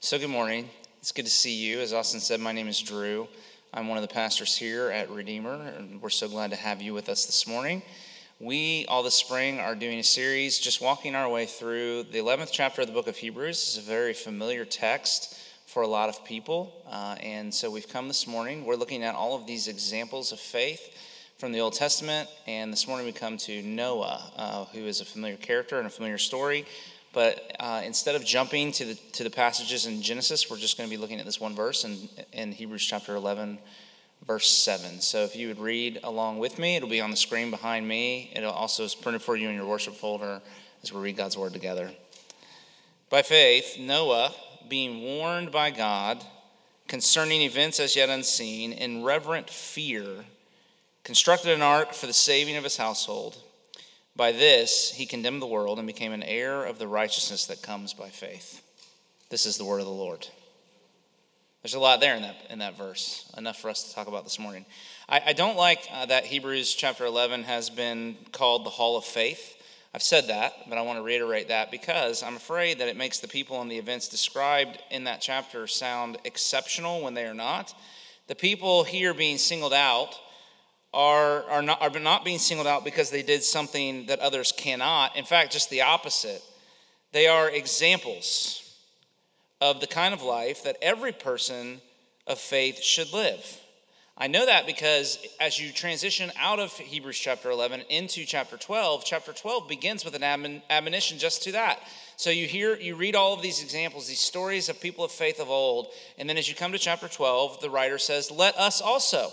So, good morning. It's good to see you. As Austin said, my name is Drew. I'm one of the pastors here at Redeemer, and we're so glad to have you with us this morning. We, all this spring, are doing a series just walking our way through the 11th chapter of the book of Hebrews. It's a very familiar text for a lot of people, uh, and so we've come this morning. We're looking at all of these examples of faith from the Old Testament, and this morning we come to Noah, uh, who is a familiar character and a familiar story. But uh, instead of jumping to the to the passages in Genesis, we're just going to be looking at this one verse in, in Hebrews chapter 11, verse 7. So if you would read along with me, it'll be on the screen behind me. It'll also is printed for you in your worship folder as we read God's word together. By faith, Noah, being warned by God concerning events as yet unseen, in reverent fear, constructed an ark for the saving of his household. By this, he condemned the world and became an heir of the righteousness that comes by faith. This is the word of the Lord. There's a lot there in that, in that verse, enough for us to talk about this morning. I, I don't like uh, that Hebrews chapter 11 has been called the Hall of Faith. I've said that, but I want to reiterate that because I'm afraid that it makes the people and the events described in that chapter sound exceptional when they are not. The people here being singled out are, are, not, are not being singled out because they did something that others cannot. In fact, just the opposite. They are examples of the kind of life that every person of faith should live. I know that because as you transition out of Hebrews chapter 11 into chapter 12, chapter 12 begins with an admonition just to that. So you hear, you read all of these examples, these stories of people of faith of old, and then as you come to chapter 12, the writer says, Let us also.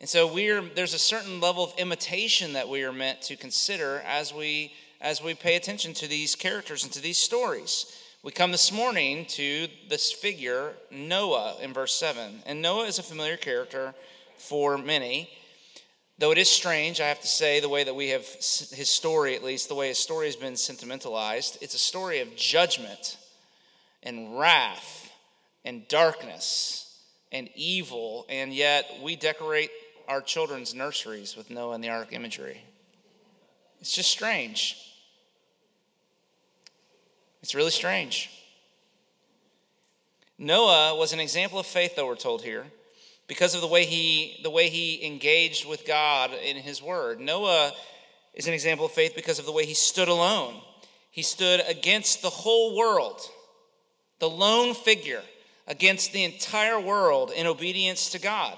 And so we're, there's a certain level of imitation that we are meant to consider as we, as we pay attention to these characters and to these stories. We come this morning to this figure, Noah, in verse 7. And Noah is a familiar character for many. Though it is strange, I have to say, the way that we have his story, at least, the way his story has been sentimentalized, it's a story of judgment and wrath and darkness and evil, and yet we decorate our children's nurseries with Noah and the ark imagery. It's just strange. It's really strange. Noah was an example of faith, though we're told here, because of the way he the way he engaged with God in his word. Noah is an example of faith because of the way he stood alone. He stood against the whole world, the lone figure against the entire world in obedience to God.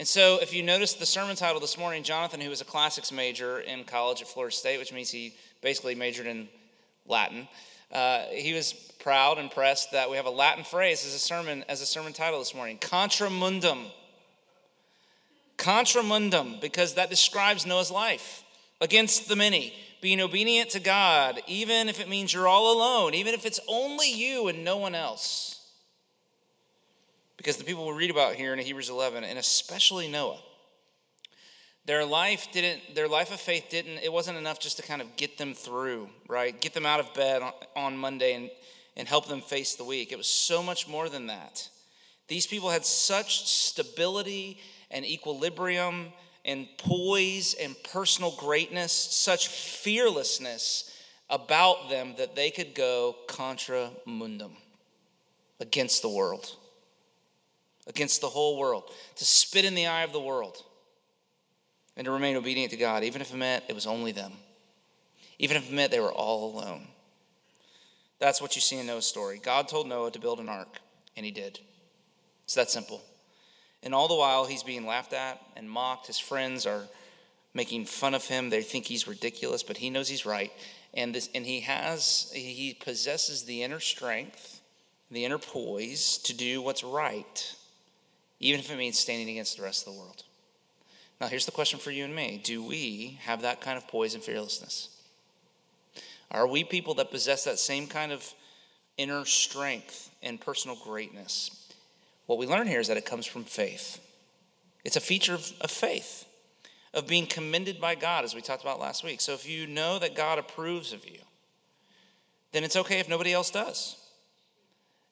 And so, if you notice the sermon title this morning, Jonathan, who was a classics major in college at Florida State, which means he basically majored in Latin, uh, he was proud and pressed that we have a Latin phrase as a sermon as a sermon title this morning: "Contra mundum." Contra mundum, because that describes Noah's life against the many, being obedient to God, even if it means you're all alone, even if it's only you and no one else because the people we read about here in Hebrews 11, and especially Noah, their life didn't their life of faith didn't it wasn't enough just to kind of get them through right? Get them out of bed on, on monday and, and help them face the week. It was so much more than that. These people had such stability and equilibrium and poise and personal greatness such fearlessness about them that they could go contra mundum against the world against the whole world, to spit in the eye of the world, and to remain obedient to God, even if it meant it was only them, even if it meant they were all alone. That's what you see in Noah's story. God told Noah to build an ark, and he did. It's that simple. And all the while, he's being laughed at and mocked. His friends are making fun of him. They think he's ridiculous, but he knows he's right. And, this, and he has, he possesses the inner strength, the inner poise to do what's right even if it means standing against the rest of the world. Now, here's the question for you and me Do we have that kind of poise and fearlessness? Are we people that possess that same kind of inner strength and personal greatness? What we learn here is that it comes from faith. It's a feature of, of faith, of being commended by God, as we talked about last week. So if you know that God approves of you, then it's okay if nobody else does.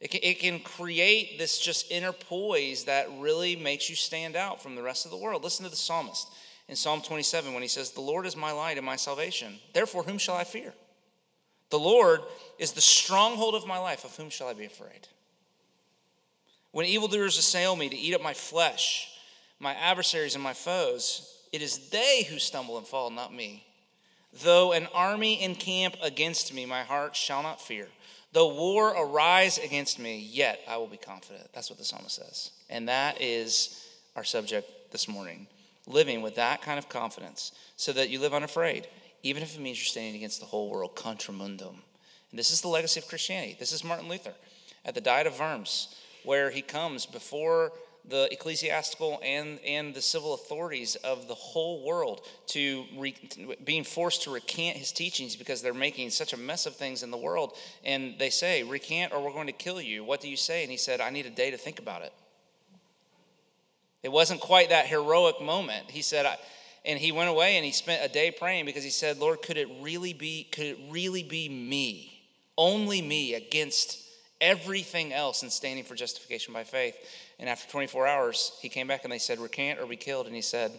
It can, it can create this just inner poise that really makes you stand out from the rest of the world. Listen to the psalmist in Psalm 27 when he says, The Lord is my light and my salvation. Therefore, whom shall I fear? The Lord is the stronghold of my life. Of whom shall I be afraid? When evildoers assail me to eat up my flesh, my adversaries and my foes, it is they who stumble and fall, not me. Though an army encamp against me, my heart shall not fear. Though war arise against me, yet I will be confident. That's what the psalmist says. And that is our subject this morning. Living with that kind of confidence so that you live unafraid, even if it means you're standing against the whole world, contra mundum. And this is the legacy of Christianity. This is Martin Luther at the Diet of Worms, where he comes before the ecclesiastical and, and the civil authorities of the whole world to re, being forced to recant his teachings because they're making such a mess of things in the world. And they say, Recant or we're going to kill you. What do you say? And he said, I need a day to think about it. It wasn't quite that heroic moment. He said, I, and he went away and he spent a day praying because he said, Lord, could it really be, could it really be me, only me against everything else and standing for justification by faith? And after 24 hours, he came back and they said, Recant or be killed. And he said,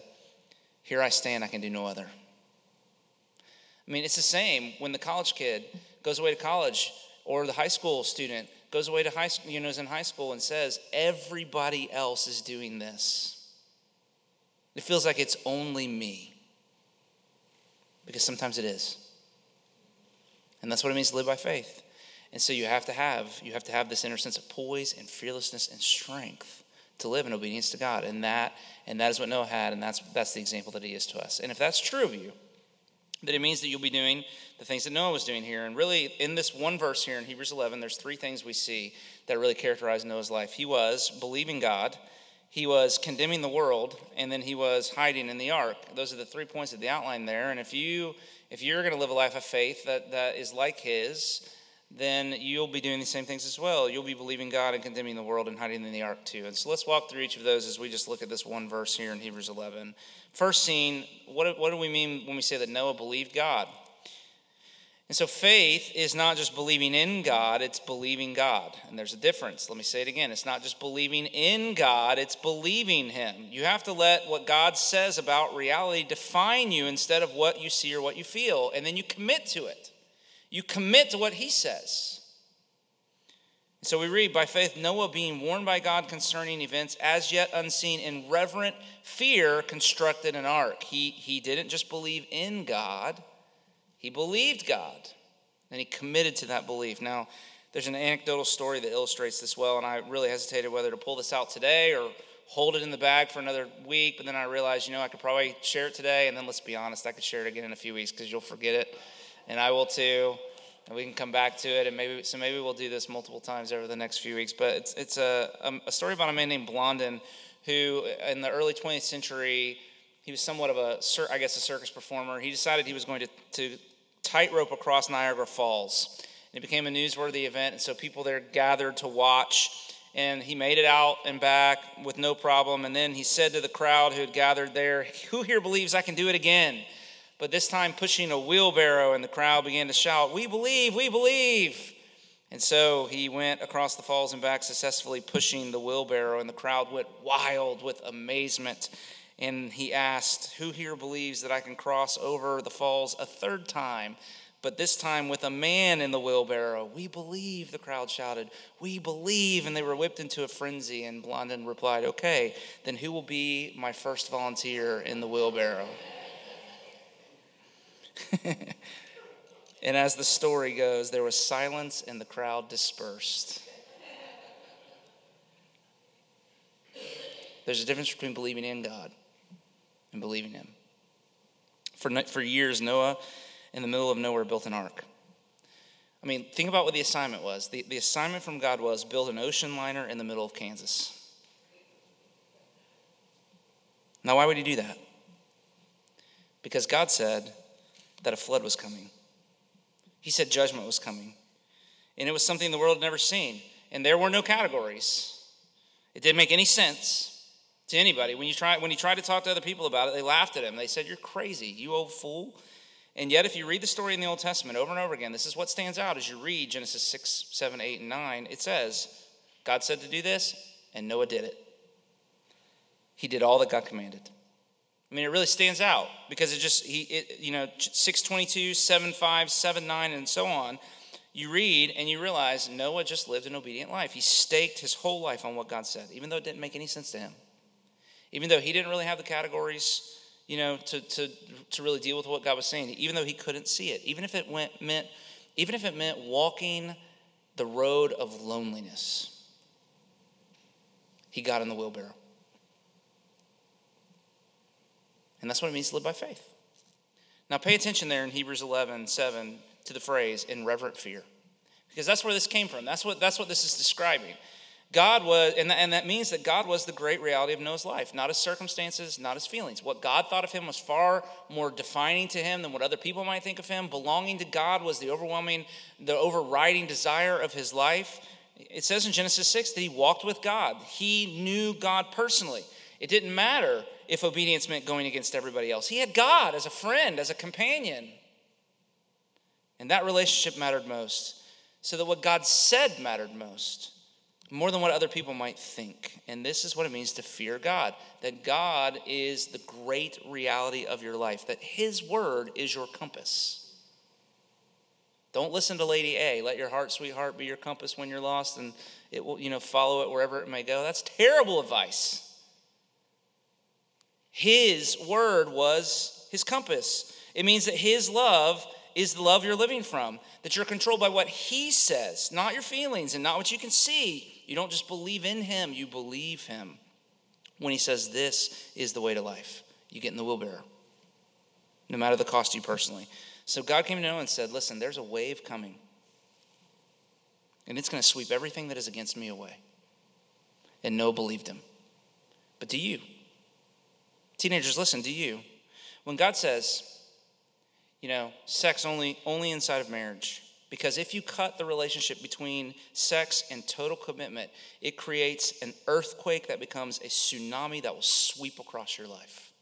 Here I stand, I can do no other. I mean, it's the same when the college kid goes away to college or the high school student goes away to high school, you know, is in high school and says, Everybody else is doing this. It feels like it's only me. Because sometimes it is. And that's what it means to live by faith. And so you have to have you have to have this inner sense of poise and fearlessness and strength to live in obedience to God. And that and that is what Noah had, and that's that's the example that he is to us. And if that's true of you, then it means that you'll be doing the things that Noah was doing here. And really, in this one verse here in Hebrews 11, there's three things we see that really characterize Noah's life. He was believing God, he was condemning the world, and then he was hiding in the ark. Those are the three points of the outline there. And if you if you're going to live a life of faith that, that is like his, then you'll be doing the same things as well. You'll be believing God and condemning the world and hiding in the ark too. And so let's walk through each of those as we just look at this one verse here in Hebrews 11. First scene, what, what do we mean when we say that Noah believed God? And so faith is not just believing in God, it's believing God. And there's a difference. Let me say it again. It's not just believing in God, it's believing Him. You have to let what God says about reality define you instead of what you see or what you feel, and then you commit to it. You commit to what he says. So we read, by faith, Noah, being warned by God concerning events as yet unseen, in reverent fear, constructed an ark. He, he didn't just believe in God, he believed God. And he committed to that belief. Now, there's an anecdotal story that illustrates this well, and I really hesitated whether to pull this out today or hold it in the bag for another week. But then I realized, you know, I could probably share it today, and then let's be honest, I could share it again in a few weeks because you'll forget it and I will too. And we can come back to it, and maybe so maybe we'll do this multiple times over the next few weeks. But it's it's a um, a story about a man named Blondin, who in the early 20th century he was somewhat of a I guess a circus performer. He decided he was going to to tightrope across Niagara Falls. And it became a newsworthy event, and so people there gathered to watch. And he made it out and back with no problem. And then he said to the crowd who had gathered there, "Who here believes I can do it again?" But this time pushing a wheelbarrow, and the crowd began to shout, We believe, we believe. And so he went across the falls and back successfully pushing the wheelbarrow, and the crowd went wild with amazement. And he asked, Who here believes that I can cross over the falls a third time? But this time with a man in the wheelbarrow. We believe, the crowd shouted. We believe. And they were whipped into a frenzy. And Blondin replied, Okay, then who will be my first volunteer in the wheelbarrow? and as the story goes, there was silence and the crowd dispersed. There's a difference between believing in God and believing Him. For, for years, Noah, in the middle of nowhere, built an ark. I mean, think about what the assignment was. The, the assignment from God was build an ocean liner in the middle of Kansas. Now, why would he do that? Because God said, that a flood was coming. He said judgment was coming. And it was something the world had never seen. And there were no categories. It didn't make any sense to anybody. When you try when he tried to talk to other people about it, they laughed at him. They said, You're crazy, you old fool. And yet, if you read the story in the Old Testament over and over again, this is what stands out as you read Genesis 6, 7, 8, and 9. It says, God said to do this, and Noah did it. He did all that God commanded. I mean, it really stands out because it just, he, it, you know, 622, 75, 79, and so on. You read and you realize Noah just lived an obedient life. He staked his whole life on what God said, even though it didn't make any sense to him. Even though he didn't really have the categories, you know, to, to, to really deal with what God was saying, even though he couldn't see it, even if it went, meant, even if it meant walking the road of loneliness, he got in the wheelbarrow. And that's what it means to live by faith. Now, pay attention there in Hebrews 11 7 to the phrase in reverent fear, because that's where this came from. That's what, that's what this is describing. God was, and, and that means that God was the great reality of Noah's life, not his circumstances, not his feelings. What God thought of him was far more defining to him than what other people might think of him. Belonging to God was the overwhelming, the overriding desire of his life. It says in Genesis 6 that he walked with God, he knew God personally. It didn't matter if obedience meant going against everybody else. He had God as a friend, as a companion. And that relationship mattered most. So that what God said mattered most, more than what other people might think. And this is what it means to fear God that God is the great reality of your life, that His word is your compass. Don't listen to Lady A. Let your heart, sweetheart, be your compass when you're lost, and it will, you know, follow it wherever it may go. That's terrible advice. His word was his compass. It means that his love is the love you're living from, that you're controlled by what he says, not your feelings and not what you can see. You don't just believe in him, you believe him. When he says, This is the way to life, you get in the wheelbarrow, no matter the cost to you personally. So God came to Noah and said, Listen, there's a wave coming, and it's going to sweep everything that is against me away. And Noah believed him. But do you? Teenagers, listen, to you? When God says, you know, sex only only inside of marriage, because if you cut the relationship between sex and total commitment, it creates an earthquake that becomes a tsunami that will sweep across your life.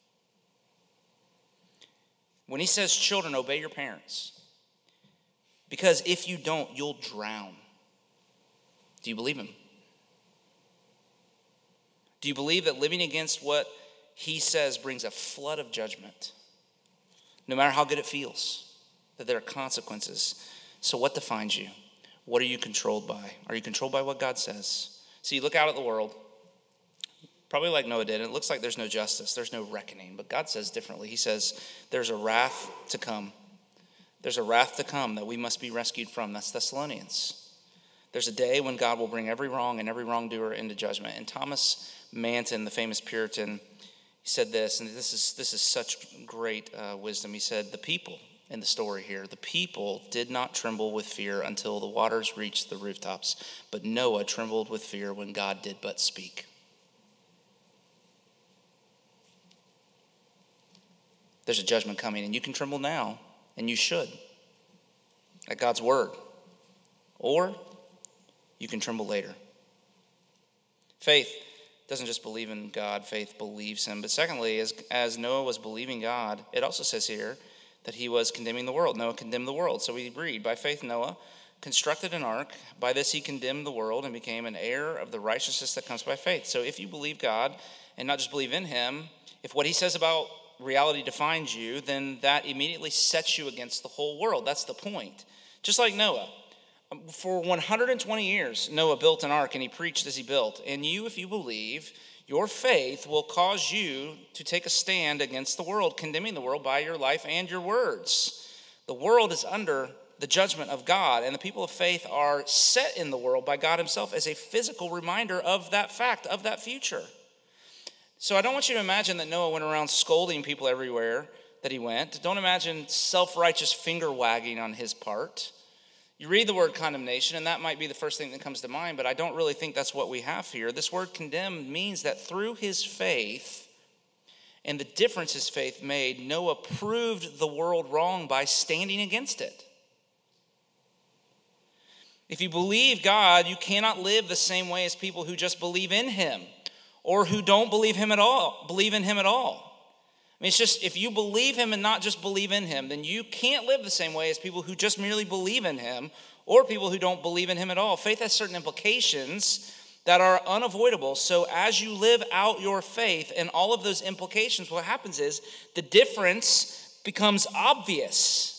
When he says, children, obey your parents, because if you don't, you'll drown. Do you believe him? Do you believe that living against what he says brings a flood of judgment, no matter how good it feels, that there are consequences. So, what defines you? What are you controlled by? Are you controlled by what God says? See, you look out at the world, probably like Noah did, and it looks like there's no justice, there's no reckoning. But God says differently. He says there's a wrath to come. There's a wrath to come that we must be rescued from. That's Thessalonians. There's a day when God will bring every wrong and every wrongdoer into judgment. And Thomas Manton, the famous Puritan, he said this, and this is, this is such great uh, wisdom. He said, The people in the story here, the people did not tremble with fear until the waters reached the rooftops, but Noah trembled with fear when God did but speak. There's a judgment coming, and you can tremble now, and you should, at God's word. Or you can tremble later. Faith doesn't just believe in God, faith believes him. But secondly, as, as Noah was believing God, it also says here that he was condemning the world. Noah condemned the world. So we read, by faith, Noah constructed an ark. By this he condemned the world and became an heir of the righteousness that comes by faith. So if you believe God and not just believe in him, if what he says about reality defines you, then that immediately sets you against the whole world. That's the point. Just like Noah. For 120 years, Noah built an ark and he preached as he built. And you, if you believe, your faith will cause you to take a stand against the world, condemning the world by your life and your words. The world is under the judgment of God, and the people of faith are set in the world by God Himself as a physical reminder of that fact, of that future. So I don't want you to imagine that Noah went around scolding people everywhere that he went. Don't imagine self righteous finger wagging on his part. You read the word condemnation, and that might be the first thing that comes to mind, but I don't really think that's what we have here. This word condemned means that through his faith and the difference his faith made, Noah proved the world wrong by standing against it. If you believe God, you cannot live the same way as people who just believe in him or who don't believe him at all, believe in him at all. I mean, it's just if you believe him and not just believe in him, then you can't live the same way as people who just merely believe in him or people who don't believe in him at all. Faith has certain implications that are unavoidable. So, as you live out your faith and all of those implications, what happens is the difference becomes obvious.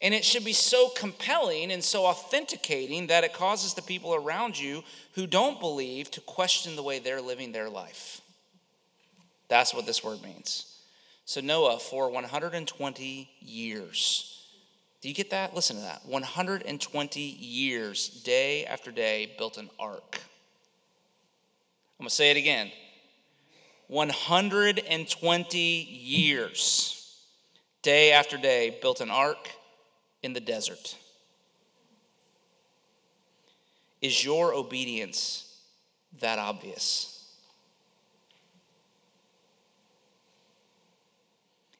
And it should be so compelling and so authenticating that it causes the people around you who don't believe to question the way they're living their life. That's what this word means. So, Noah, for 120 years, do you get that? Listen to that. 120 years, day after day, built an ark. I'm going to say it again. 120 years, day after day, built an ark in the desert. Is your obedience that obvious?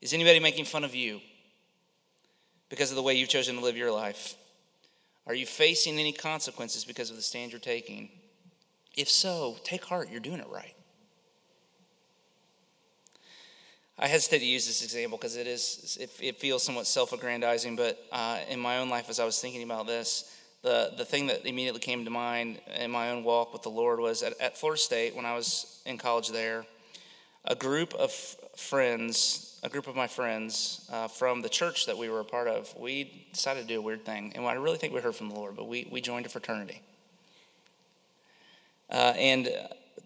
Is anybody making fun of you? because of the way you've chosen to live your life? Are you facing any consequences because of the stand you're taking? If so, take heart, you're doing it right. I hesitate to use this example because it is it, it, feels somewhat self-aggrandizing. But uh, in my own life, as I was thinking about this, the the thing that immediately came to mind in my own walk with the Lord was at, at Florida State when I was in college there. A group of friends a group of my friends uh, from the church that we were a part of, we decided to do a weird thing. And I really think we heard from the Lord, but we, we joined a fraternity. Uh, and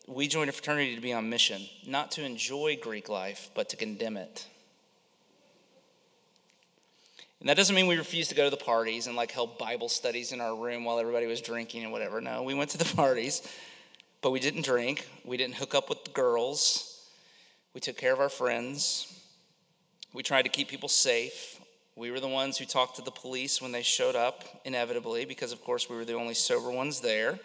we joined a fraternity to be on mission, not to enjoy Greek life, but to condemn it. And that doesn't mean we refused to go to the parties and like held Bible studies in our room while everybody was drinking and whatever. No, we went to the parties, but we didn't drink. We didn't hook up with the girls. We took care of our friends. We tried to keep people safe. We were the ones who talked to the police when they showed up, inevitably, because of course we were the only sober ones there.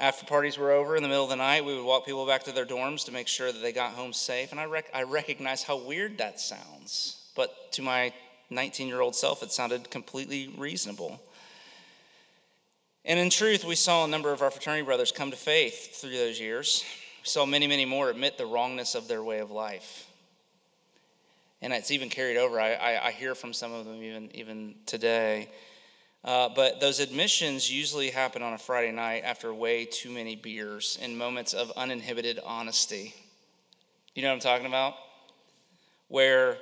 After parties were over in the middle of the night, we would walk people back to their dorms to make sure that they got home safe. And I, rec- I recognize how weird that sounds. But to my 19 year old self, it sounded completely reasonable. And in truth, we saw a number of our fraternity brothers come to faith through those years. We saw many, many more admit the wrongness of their way of life and it's even carried over. I, I, I hear from some of them even even today. Uh, but those admissions usually happen on a Friday night after way too many beers in moments of uninhibited honesty. You know what I'm talking about? Where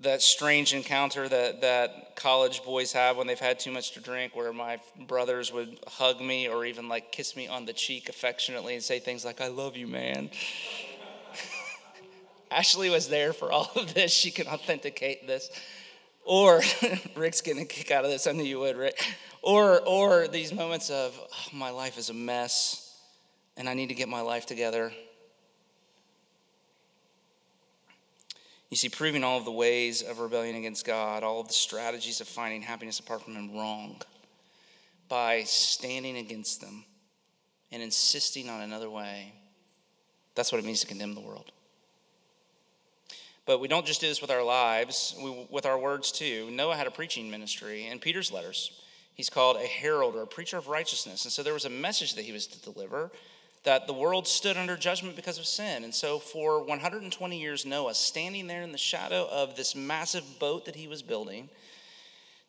that strange encounter that, that college boys have when they've had too much to drink, where my brothers would hug me or even like kiss me on the cheek affectionately and say things like, I love you, man. Ashley was there for all of this. She can authenticate this. Or Rick's getting a kick out of this. I knew you would, Rick. Or or these moments of oh, my life is a mess and I need to get my life together. You see, proving all of the ways of rebellion against God, all of the strategies of finding happiness apart from Him wrong by standing against them and insisting on another way. That's what it means to condemn the world. But we don't just do this with our lives, we, with our words too. Noah had a preaching ministry in Peter's letters. He's called a herald or a preacher of righteousness. And so there was a message that he was to deliver that the world stood under judgment because of sin. And so for 120 years, Noah, standing there in the shadow of this massive boat that he was building,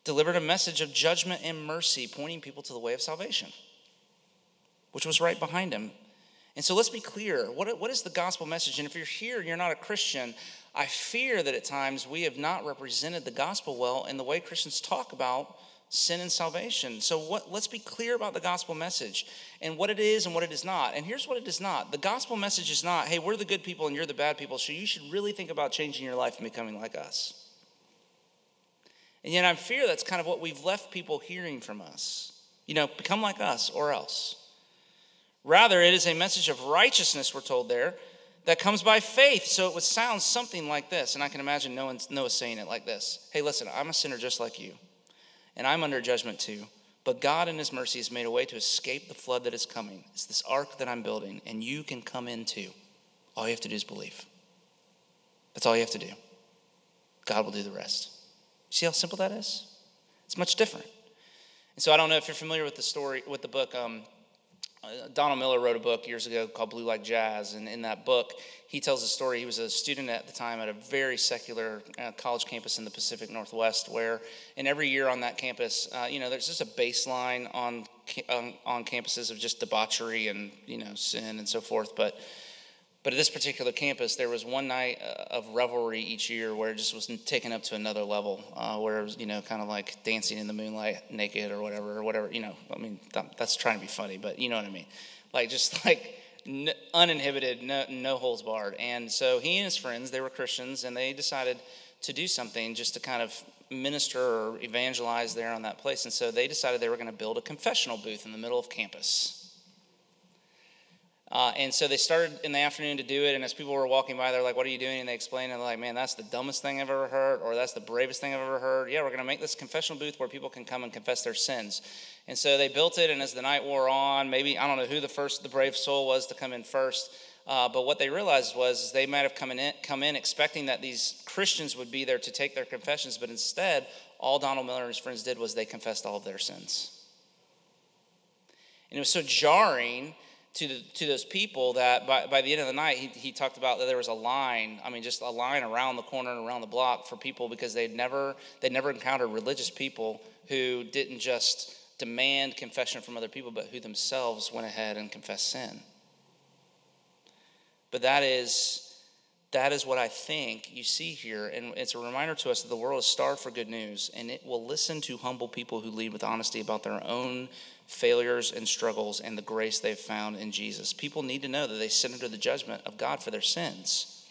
delivered a message of judgment and mercy, pointing people to the way of salvation, which was right behind him. And so let's be clear what, what is the gospel message? And if you're here and you're not a Christian, I fear that at times we have not represented the gospel well in the way Christians talk about sin and salvation. So what, let's be clear about the gospel message and what it is and what it is not. And here's what it is not. The gospel message is not, hey, we're the good people and you're the bad people, so you should really think about changing your life and becoming like us. And yet I fear that's kind of what we've left people hearing from us. You know, become like us or else. Rather, it is a message of righteousness, we're told there, that comes by faith. So it would sound something like this. And I can imagine no Noah, Noah saying it like this Hey, listen, I'm a sinner just like you, and I'm under judgment too. But God, in His mercy, has made a way to escape the flood that is coming. It's this ark that I'm building, and you can come into. All you have to do is believe. That's all you have to do. God will do the rest. See how simple that is? It's much different. And so I don't know if you're familiar with the story, with the book um, Donald Miller wrote a book years ago called Blue Like Jazz, and in that book, he tells a story. He was a student at the time at a very secular uh, college campus in the Pacific Northwest, where, and every year on that campus, uh, you know, there's just a baseline on on, on campuses of just debauchery and you know sin and so forth, but but at this particular campus, there was one night uh, of revelry each year where it just was taken up to another level, uh, where it was, you know, kind of like dancing in the moonlight naked or whatever, or whatever, you know. I mean, that's trying to be funny, but you know what I mean. Like, just like n- uninhibited, no, no holds barred. And so he and his friends, they were Christians, and they decided to do something just to kind of minister or evangelize there on that place. And so they decided they were going to build a confessional booth in the middle of campus. Uh, and so they started in the afternoon to do it. And as people were walking by, they're like, What are you doing? And they explained, and they're like, Man, that's the dumbest thing I've ever heard, or that's the bravest thing I've ever heard. Yeah, we're going to make this confessional booth where people can come and confess their sins. And so they built it. And as the night wore on, maybe, I don't know who the first, the brave soul was to come in first. Uh, but what they realized was they might have come in, come in expecting that these Christians would be there to take their confessions, but instead, all Donald Miller and his friends did was they confessed all of their sins. And it was so jarring to, the, to those people that by, by the end of the night, he, he talked about that there was a line, I mean, just a line around the corner and around the block for people because they'd never, they'd never encountered religious people who didn't just demand confession from other people, but who themselves went ahead and confessed sin. But that is that is what I think you see here. And it's a reminder to us that the world is starved for good news, and it will listen to humble people who lead with honesty about their own failures and struggles and the grace they've found in Jesus. People need to know that they sit under the judgment of God for their sins.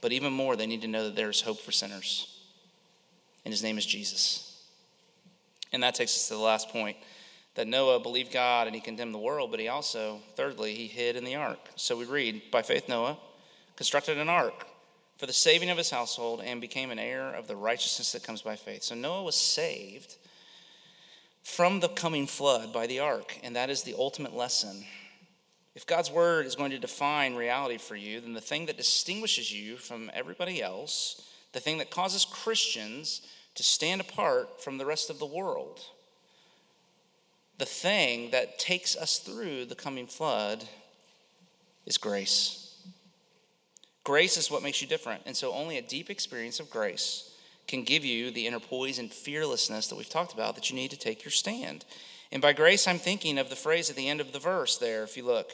But even more, they need to know that there is hope for sinners. And his name is Jesus. And that takes us to the last point that Noah believed God and he condemned the world, but he also, thirdly, he hid in the ark. So we read, by faith, Noah constructed an ark for the saving of his household and became an heir of the righteousness that comes by faith. So Noah was saved from the coming flood by the ark, and that is the ultimate lesson. If God's word is going to define reality for you, then the thing that distinguishes you from everybody else, the thing that causes Christians to stand apart from the rest of the world, the thing that takes us through the coming flood is grace. Grace is what makes you different. And so only a deep experience of grace can give you the inner poise and fearlessness that we've talked about that you need to take your stand. And by grace, I'm thinking of the phrase at the end of the verse there, if you look,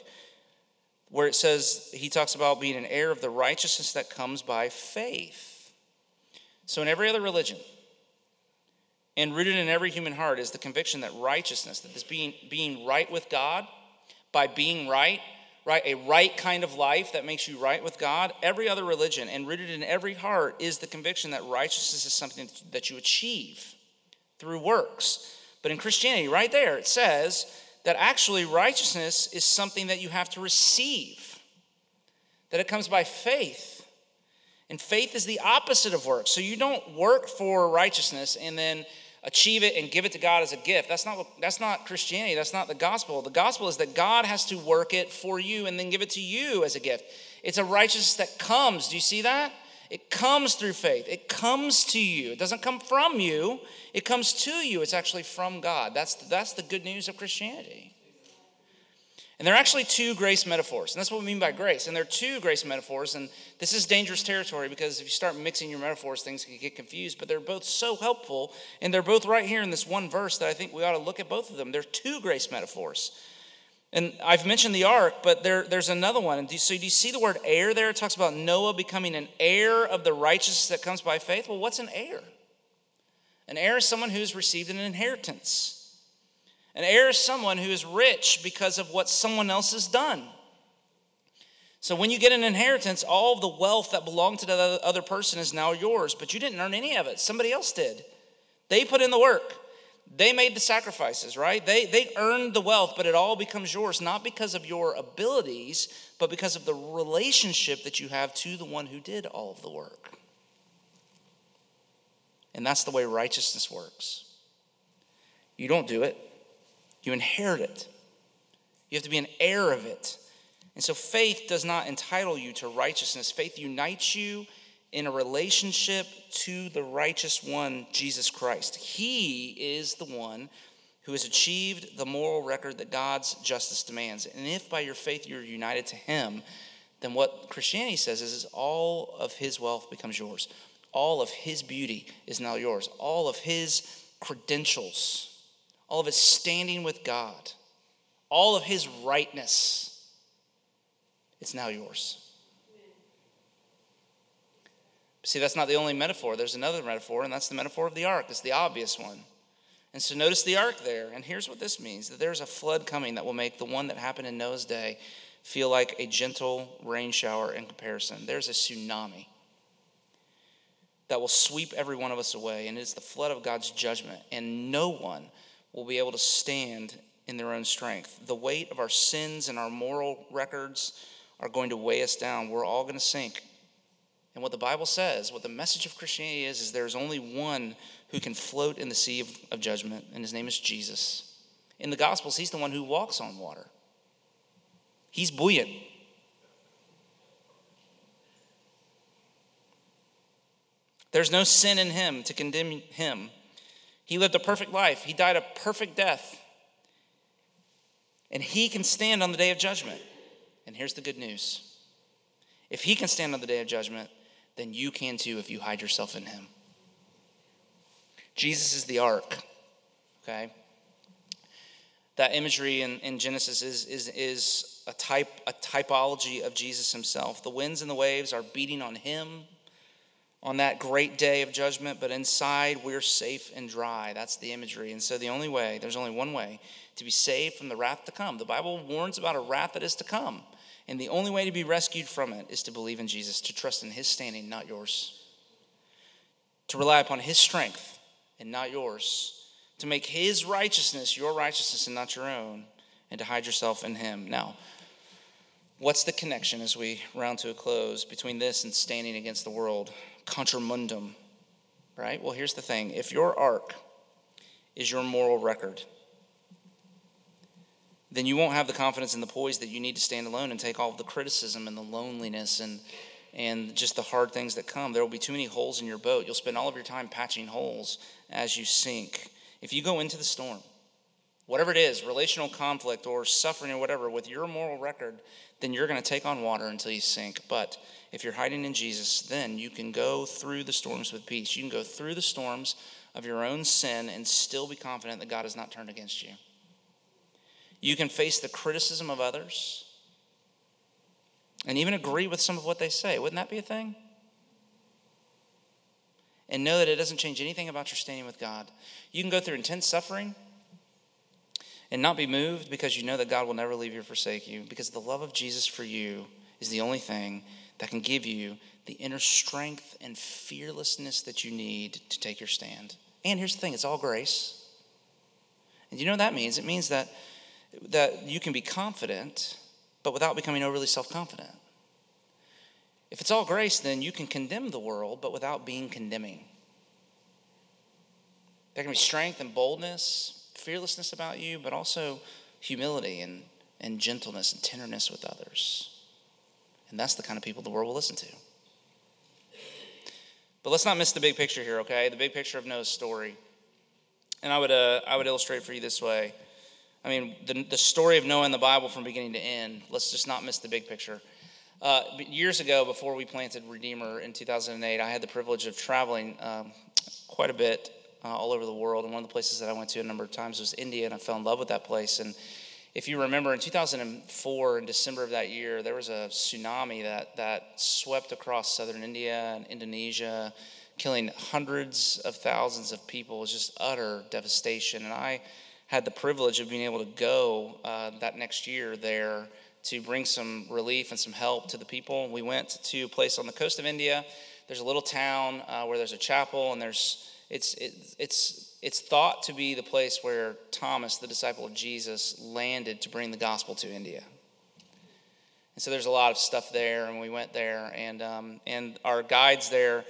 where it says, he talks about being an heir of the righteousness that comes by faith. So in every other religion, and rooted in every human heart is the conviction that righteousness, that this being, being right with God, by being right, right, a right kind of life that makes you right with God, every other religion and rooted in every heart is the conviction that righteousness is something that you achieve through works. But in Christianity, right there, it says that actually righteousness is something that you have to receive, that it comes by faith. And faith is the opposite of work. So you don't work for righteousness and then achieve it and give it to God as a gift. That's not, that's not Christianity. That's not the gospel. The gospel is that God has to work it for you and then give it to you as a gift. It's a righteousness that comes. Do you see that? It comes through faith. It comes to you. It doesn't come from you. It comes to you. It's actually from God. That's, that's the good news of Christianity. And there are actually two grace metaphors, and that's what we mean by grace. And there are two grace metaphors, and this is dangerous territory because if you start mixing your metaphors, things can get confused. But they're both so helpful, and they're both right here in this one verse that I think we ought to look at both of them. There are two grace metaphors. And I've mentioned the ark, but there, there's another one. so do you see the word heir there? It talks about Noah becoming an heir of the righteousness that comes by faith. Well, what's an heir? An heir is someone who's received an inheritance. An heir is someone who is rich because of what someone else has done. So when you get an inheritance, all the wealth that belonged to the other person is now yours, but you didn't earn any of it. Somebody else did. They put in the work. They made the sacrifices, right? They, they earned the wealth, but it all becomes yours, not because of your abilities, but because of the relationship that you have to the one who did all of the work. And that's the way righteousness works. You don't do it, you inherit it. You have to be an heir of it. And so faith does not entitle you to righteousness. Faith unites you in a relationship to the righteous one, Jesus Christ. He is the one who has achieved the moral record that God's justice demands. And if by your faith you're united to him, then what Christianity says is, is all of his wealth becomes yours. All of his beauty is now yours. All of his credentials all of his standing with God, all of his rightness, it's now yours. See, that's not the only metaphor. There's another metaphor, and that's the metaphor of the ark. It's the obvious one. And so notice the ark there. And here's what this means that there's a flood coming that will make the one that happened in Noah's day feel like a gentle rain shower in comparison. There's a tsunami that will sweep every one of us away, and it's the flood of God's judgment. And no one will be able to stand in their own strength. The weight of our sins and our moral records are going to weigh us down. We're all going to sink and what the Bible says, what the message of Christianity is, is there's only one who can float in the sea of, of judgment, and his name is Jesus. In the Gospels, he's the one who walks on water. He's buoyant. There's no sin in him to condemn him. He lived a perfect life, he died a perfect death. And he can stand on the day of judgment. And here's the good news if he can stand on the day of judgment, then you can too if you hide yourself in him. Jesus is the ark, okay? That imagery in, in Genesis is, is, is a, type, a typology of Jesus himself. The winds and the waves are beating on him on that great day of judgment, but inside we're safe and dry. That's the imagery. And so the only way, there's only one way to be saved from the wrath to come. The Bible warns about a wrath that is to come. And the only way to be rescued from it is to believe in Jesus, to trust in his standing, not yours. To rely upon his strength and not yours. To make his righteousness your righteousness and not your own. And to hide yourself in him. Now, what's the connection as we round to a close between this and standing against the world? Contra mundum, right? Well, here's the thing if your ark is your moral record, then you won't have the confidence and the poise that you need to stand alone and take all of the criticism and the loneliness and and just the hard things that come. There will be too many holes in your boat. You'll spend all of your time patching holes as you sink. If you go into the storm, whatever it is, relational conflict or suffering or whatever, with your moral record, then you're going to take on water until you sink. But if you're hiding in Jesus, then you can go through the storms with peace. You can go through the storms of your own sin and still be confident that God has not turned against you. You can face the criticism of others and even agree with some of what they say. Wouldn't that be a thing? And know that it doesn't change anything about your standing with God. You can go through intense suffering and not be moved because you know that God will never leave you or forsake you, because the love of Jesus for you is the only thing that can give you the inner strength and fearlessness that you need to take your stand. And here's the thing it's all grace. And you know what that means? It means that that you can be confident, but without becoming overly self confident. If it's all grace, then you can condemn the world, but without being condemning. There can be strength and boldness, fearlessness about you, but also humility and, and gentleness and tenderness with others. And that's the kind of people the world will listen to. But let's not miss the big picture here, okay? The big picture of Noah's story. And I would, uh, I would illustrate for you this way. I mean, the, the story of Noah in the Bible from beginning to end, let's just not miss the big picture. Uh, years ago, before we planted Redeemer in 2008, I had the privilege of traveling um, quite a bit uh, all over the world. And one of the places that I went to a number of times was India, and I fell in love with that place. And if you remember, in 2004, in December of that year, there was a tsunami that, that swept across southern India and Indonesia, killing hundreds of thousands of people. It was just utter devastation. And I had the privilege of being able to go uh, that next year there to bring some relief and some help to the people. We went to a place on the coast of India. There's a little town uh, where there's a chapel, and there's it's it, it's it's thought to be the place where Thomas, the disciple of Jesus, landed to bring the gospel to India. And so there's a lot of stuff there, and we went there, and um, and our guides there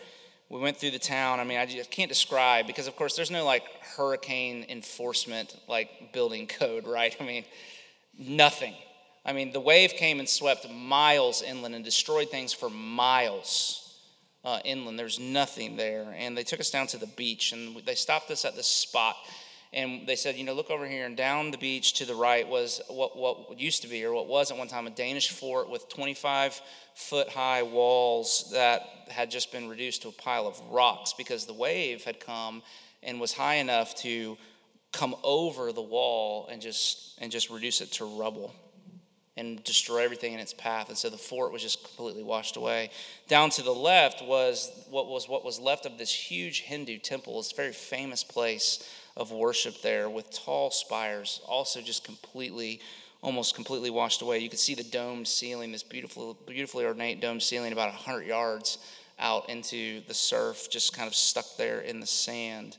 we went through the town. I mean, I just can't describe because, of course, there's no like hurricane enforcement like building code, right? I mean, nothing. I mean, the wave came and swept miles inland and destroyed things for miles uh, inland. There's nothing there. And they took us down to the beach and they stopped us at this spot and they said, you know, look over here, and down the beach to the right was what, what used to be, or what was at one time, a Danish fort with 25 foot high walls that had just been reduced to a pile of rocks because the wave had come and was high enough to come over the wall and just and just reduce it to rubble and destroy everything in its path. And so the fort was just completely washed away. Down to the left was what was what was left of this huge Hindu temple. It's a very famous place of worship there with tall spires, also just completely almost completely washed away. You could see the domed ceiling, this beautiful, beautifully ornate domed ceiling, about 100 yards out into the surf, just kind of stuck there in the sand.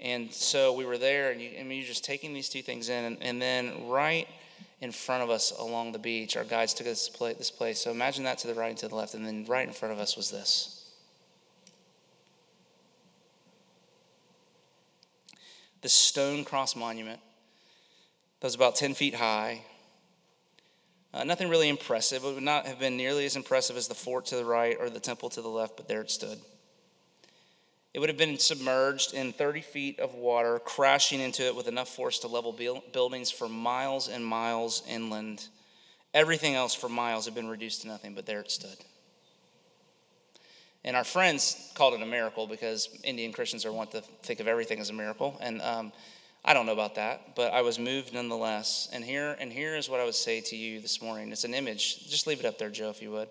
And so we were there, and you, I mean, you're just taking these two things in, and, and then right in front of us along the beach, our guides took us to this place. So imagine that to the right and to the left, and then right in front of us was this. The stone cross monument that was about 10 feet high, uh, nothing really impressive. It would not have been nearly as impressive as the fort to the right or the temple to the left, but there it stood. It would have been submerged in 30 feet of water, crashing into it with enough force to level buildings for miles and miles inland. Everything else for miles had been reduced to nothing, but there it stood. And our friends called it a miracle because Indian Christians are wont to think of everything as a miracle. And um, I don't know about that, but I was moved nonetheless. And here, and here is what I would say to you this morning. It's an image. Just leave it up there, Joe, if you would.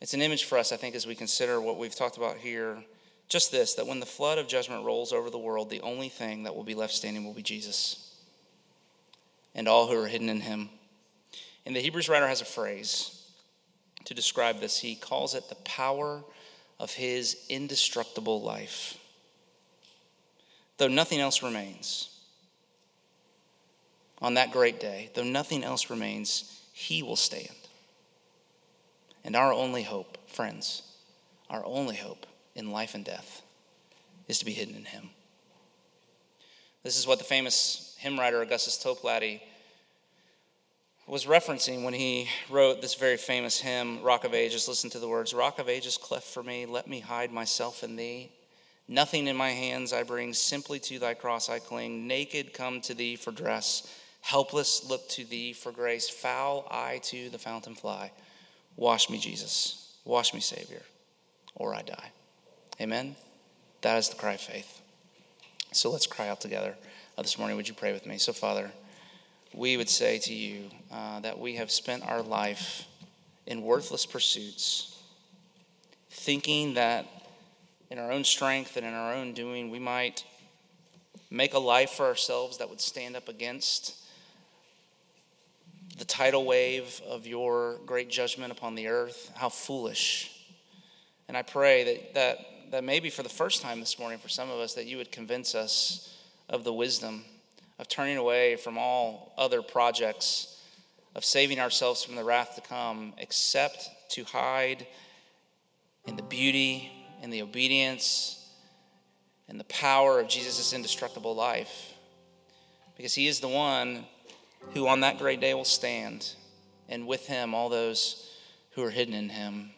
It's an image for us, I think, as we consider what we've talked about here. Just this that when the flood of judgment rolls over the world, the only thing that will be left standing will be Jesus and all who are hidden in him. And the Hebrews writer has a phrase to describe this. He calls it the power of his indestructible life. Though nothing else remains, on that great day, though nothing else remains, he will stand. And our only hope, friends, our only hope in life and death is to be hidden in him. This is what the famous hymn writer Augustus Toplady was referencing when he wrote this very famous hymn, Rock of Ages. Listen to the words Rock of Ages, cleft for me, let me hide myself in thee. Nothing in my hands I bring, simply to thy cross I cling. Naked come to thee for dress Helpless, look to thee for grace. Foul, I to the fountain fly. Wash me, Jesus. Wash me, Savior, or I die. Amen? That is the cry of faith. So let's cry out together uh, this morning. Would you pray with me? So, Father, we would say to you uh, that we have spent our life in worthless pursuits, thinking that in our own strength and in our own doing, we might make a life for ourselves that would stand up against the tidal wave of your great judgment upon the earth. How foolish. And I pray that, that, that maybe for the first time this morning, for some of us, that you would convince us of the wisdom of turning away from all other projects, of saving ourselves from the wrath to come, except to hide in the beauty and the obedience and the power of Jesus' indestructible life. Because he is the one who on that great day will stand, and with him all those who are hidden in him.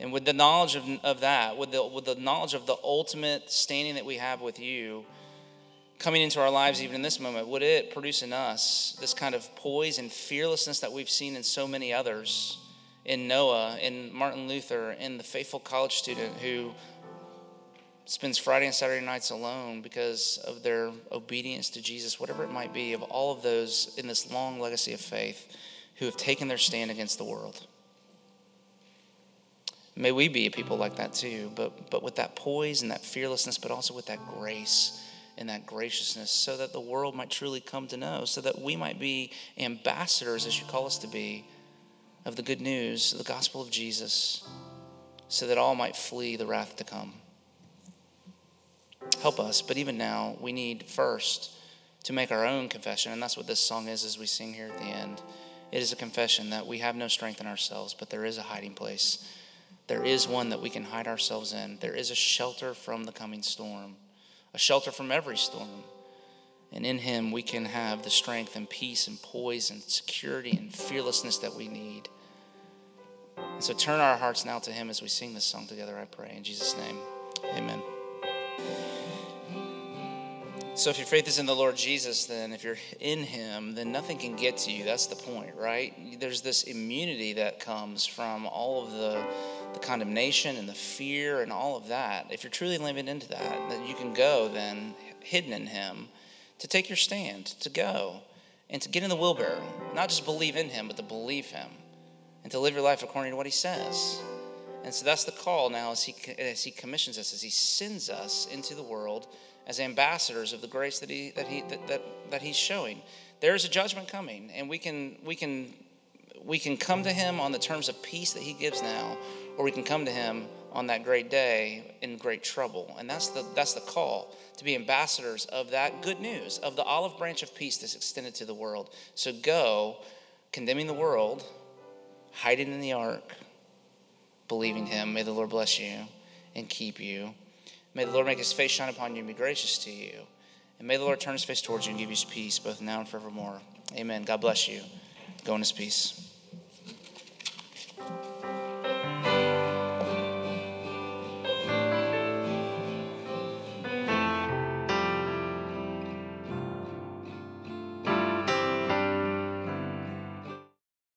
And with the knowledge of, of that, with the, with the knowledge of the ultimate standing that we have with you coming into our lives, even in this moment, would it produce in us this kind of poise and fearlessness that we've seen in so many others? In Noah, in Martin Luther, in the faithful college student who spends Friday and Saturday nights alone because of their obedience to Jesus, whatever it might be, of all of those in this long legacy of faith who have taken their stand against the world. May we be people like that too, but, but with that poise and that fearlessness, but also with that grace and that graciousness, so that the world might truly come to know, so that we might be ambassadors, as you call us to be, of the good news, the gospel of Jesus, so that all might flee the wrath to come. Help us. But even now, we need first to make our own confession. And that's what this song is as we sing here at the end. It is a confession that we have no strength in ourselves, but there is a hiding place. There is one that we can hide ourselves in. There is a shelter from the coming storm, a shelter from every storm. And in Him, we can have the strength and peace and poise and security and fearlessness that we need. And so turn our hearts now to Him as we sing this song together, I pray. In Jesus' name, amen. So if your faith is in the Lord Jesus, then if you're in him, then nothing can get to you. That's the point, right? There's this immunity that comes from all of the, the condemnation and the fear and all of that. If you're truly living into that, then you can go then hidden in him to take your stand, to go, and to get in the wheelbarrow. Not just believe in Him, but to believe Him, and to live your life according to what He says. And so that's the call now as He, as he commissions us, as He sends us into the world as ambassadors of the grace that, he, that, he, that, that, that He's showing. There is a judgment coming, and we can, we, can, we can come to Him on the terms of peace that He gives now, or we can come to Him on that great day in great trouble. And that's the, that's the call to be ambassadors of that good news, of the olive branch of peace that's extended to the world. So go, condemning the world, hiding in the ark, believing Him. May the Lord bless you and keep you. May the Lord make His face shine upon you and be gracious to you. And may the Lord turn His face towards you and give you peace, both now and forevermore. Amen. God bless you. Go in His peace.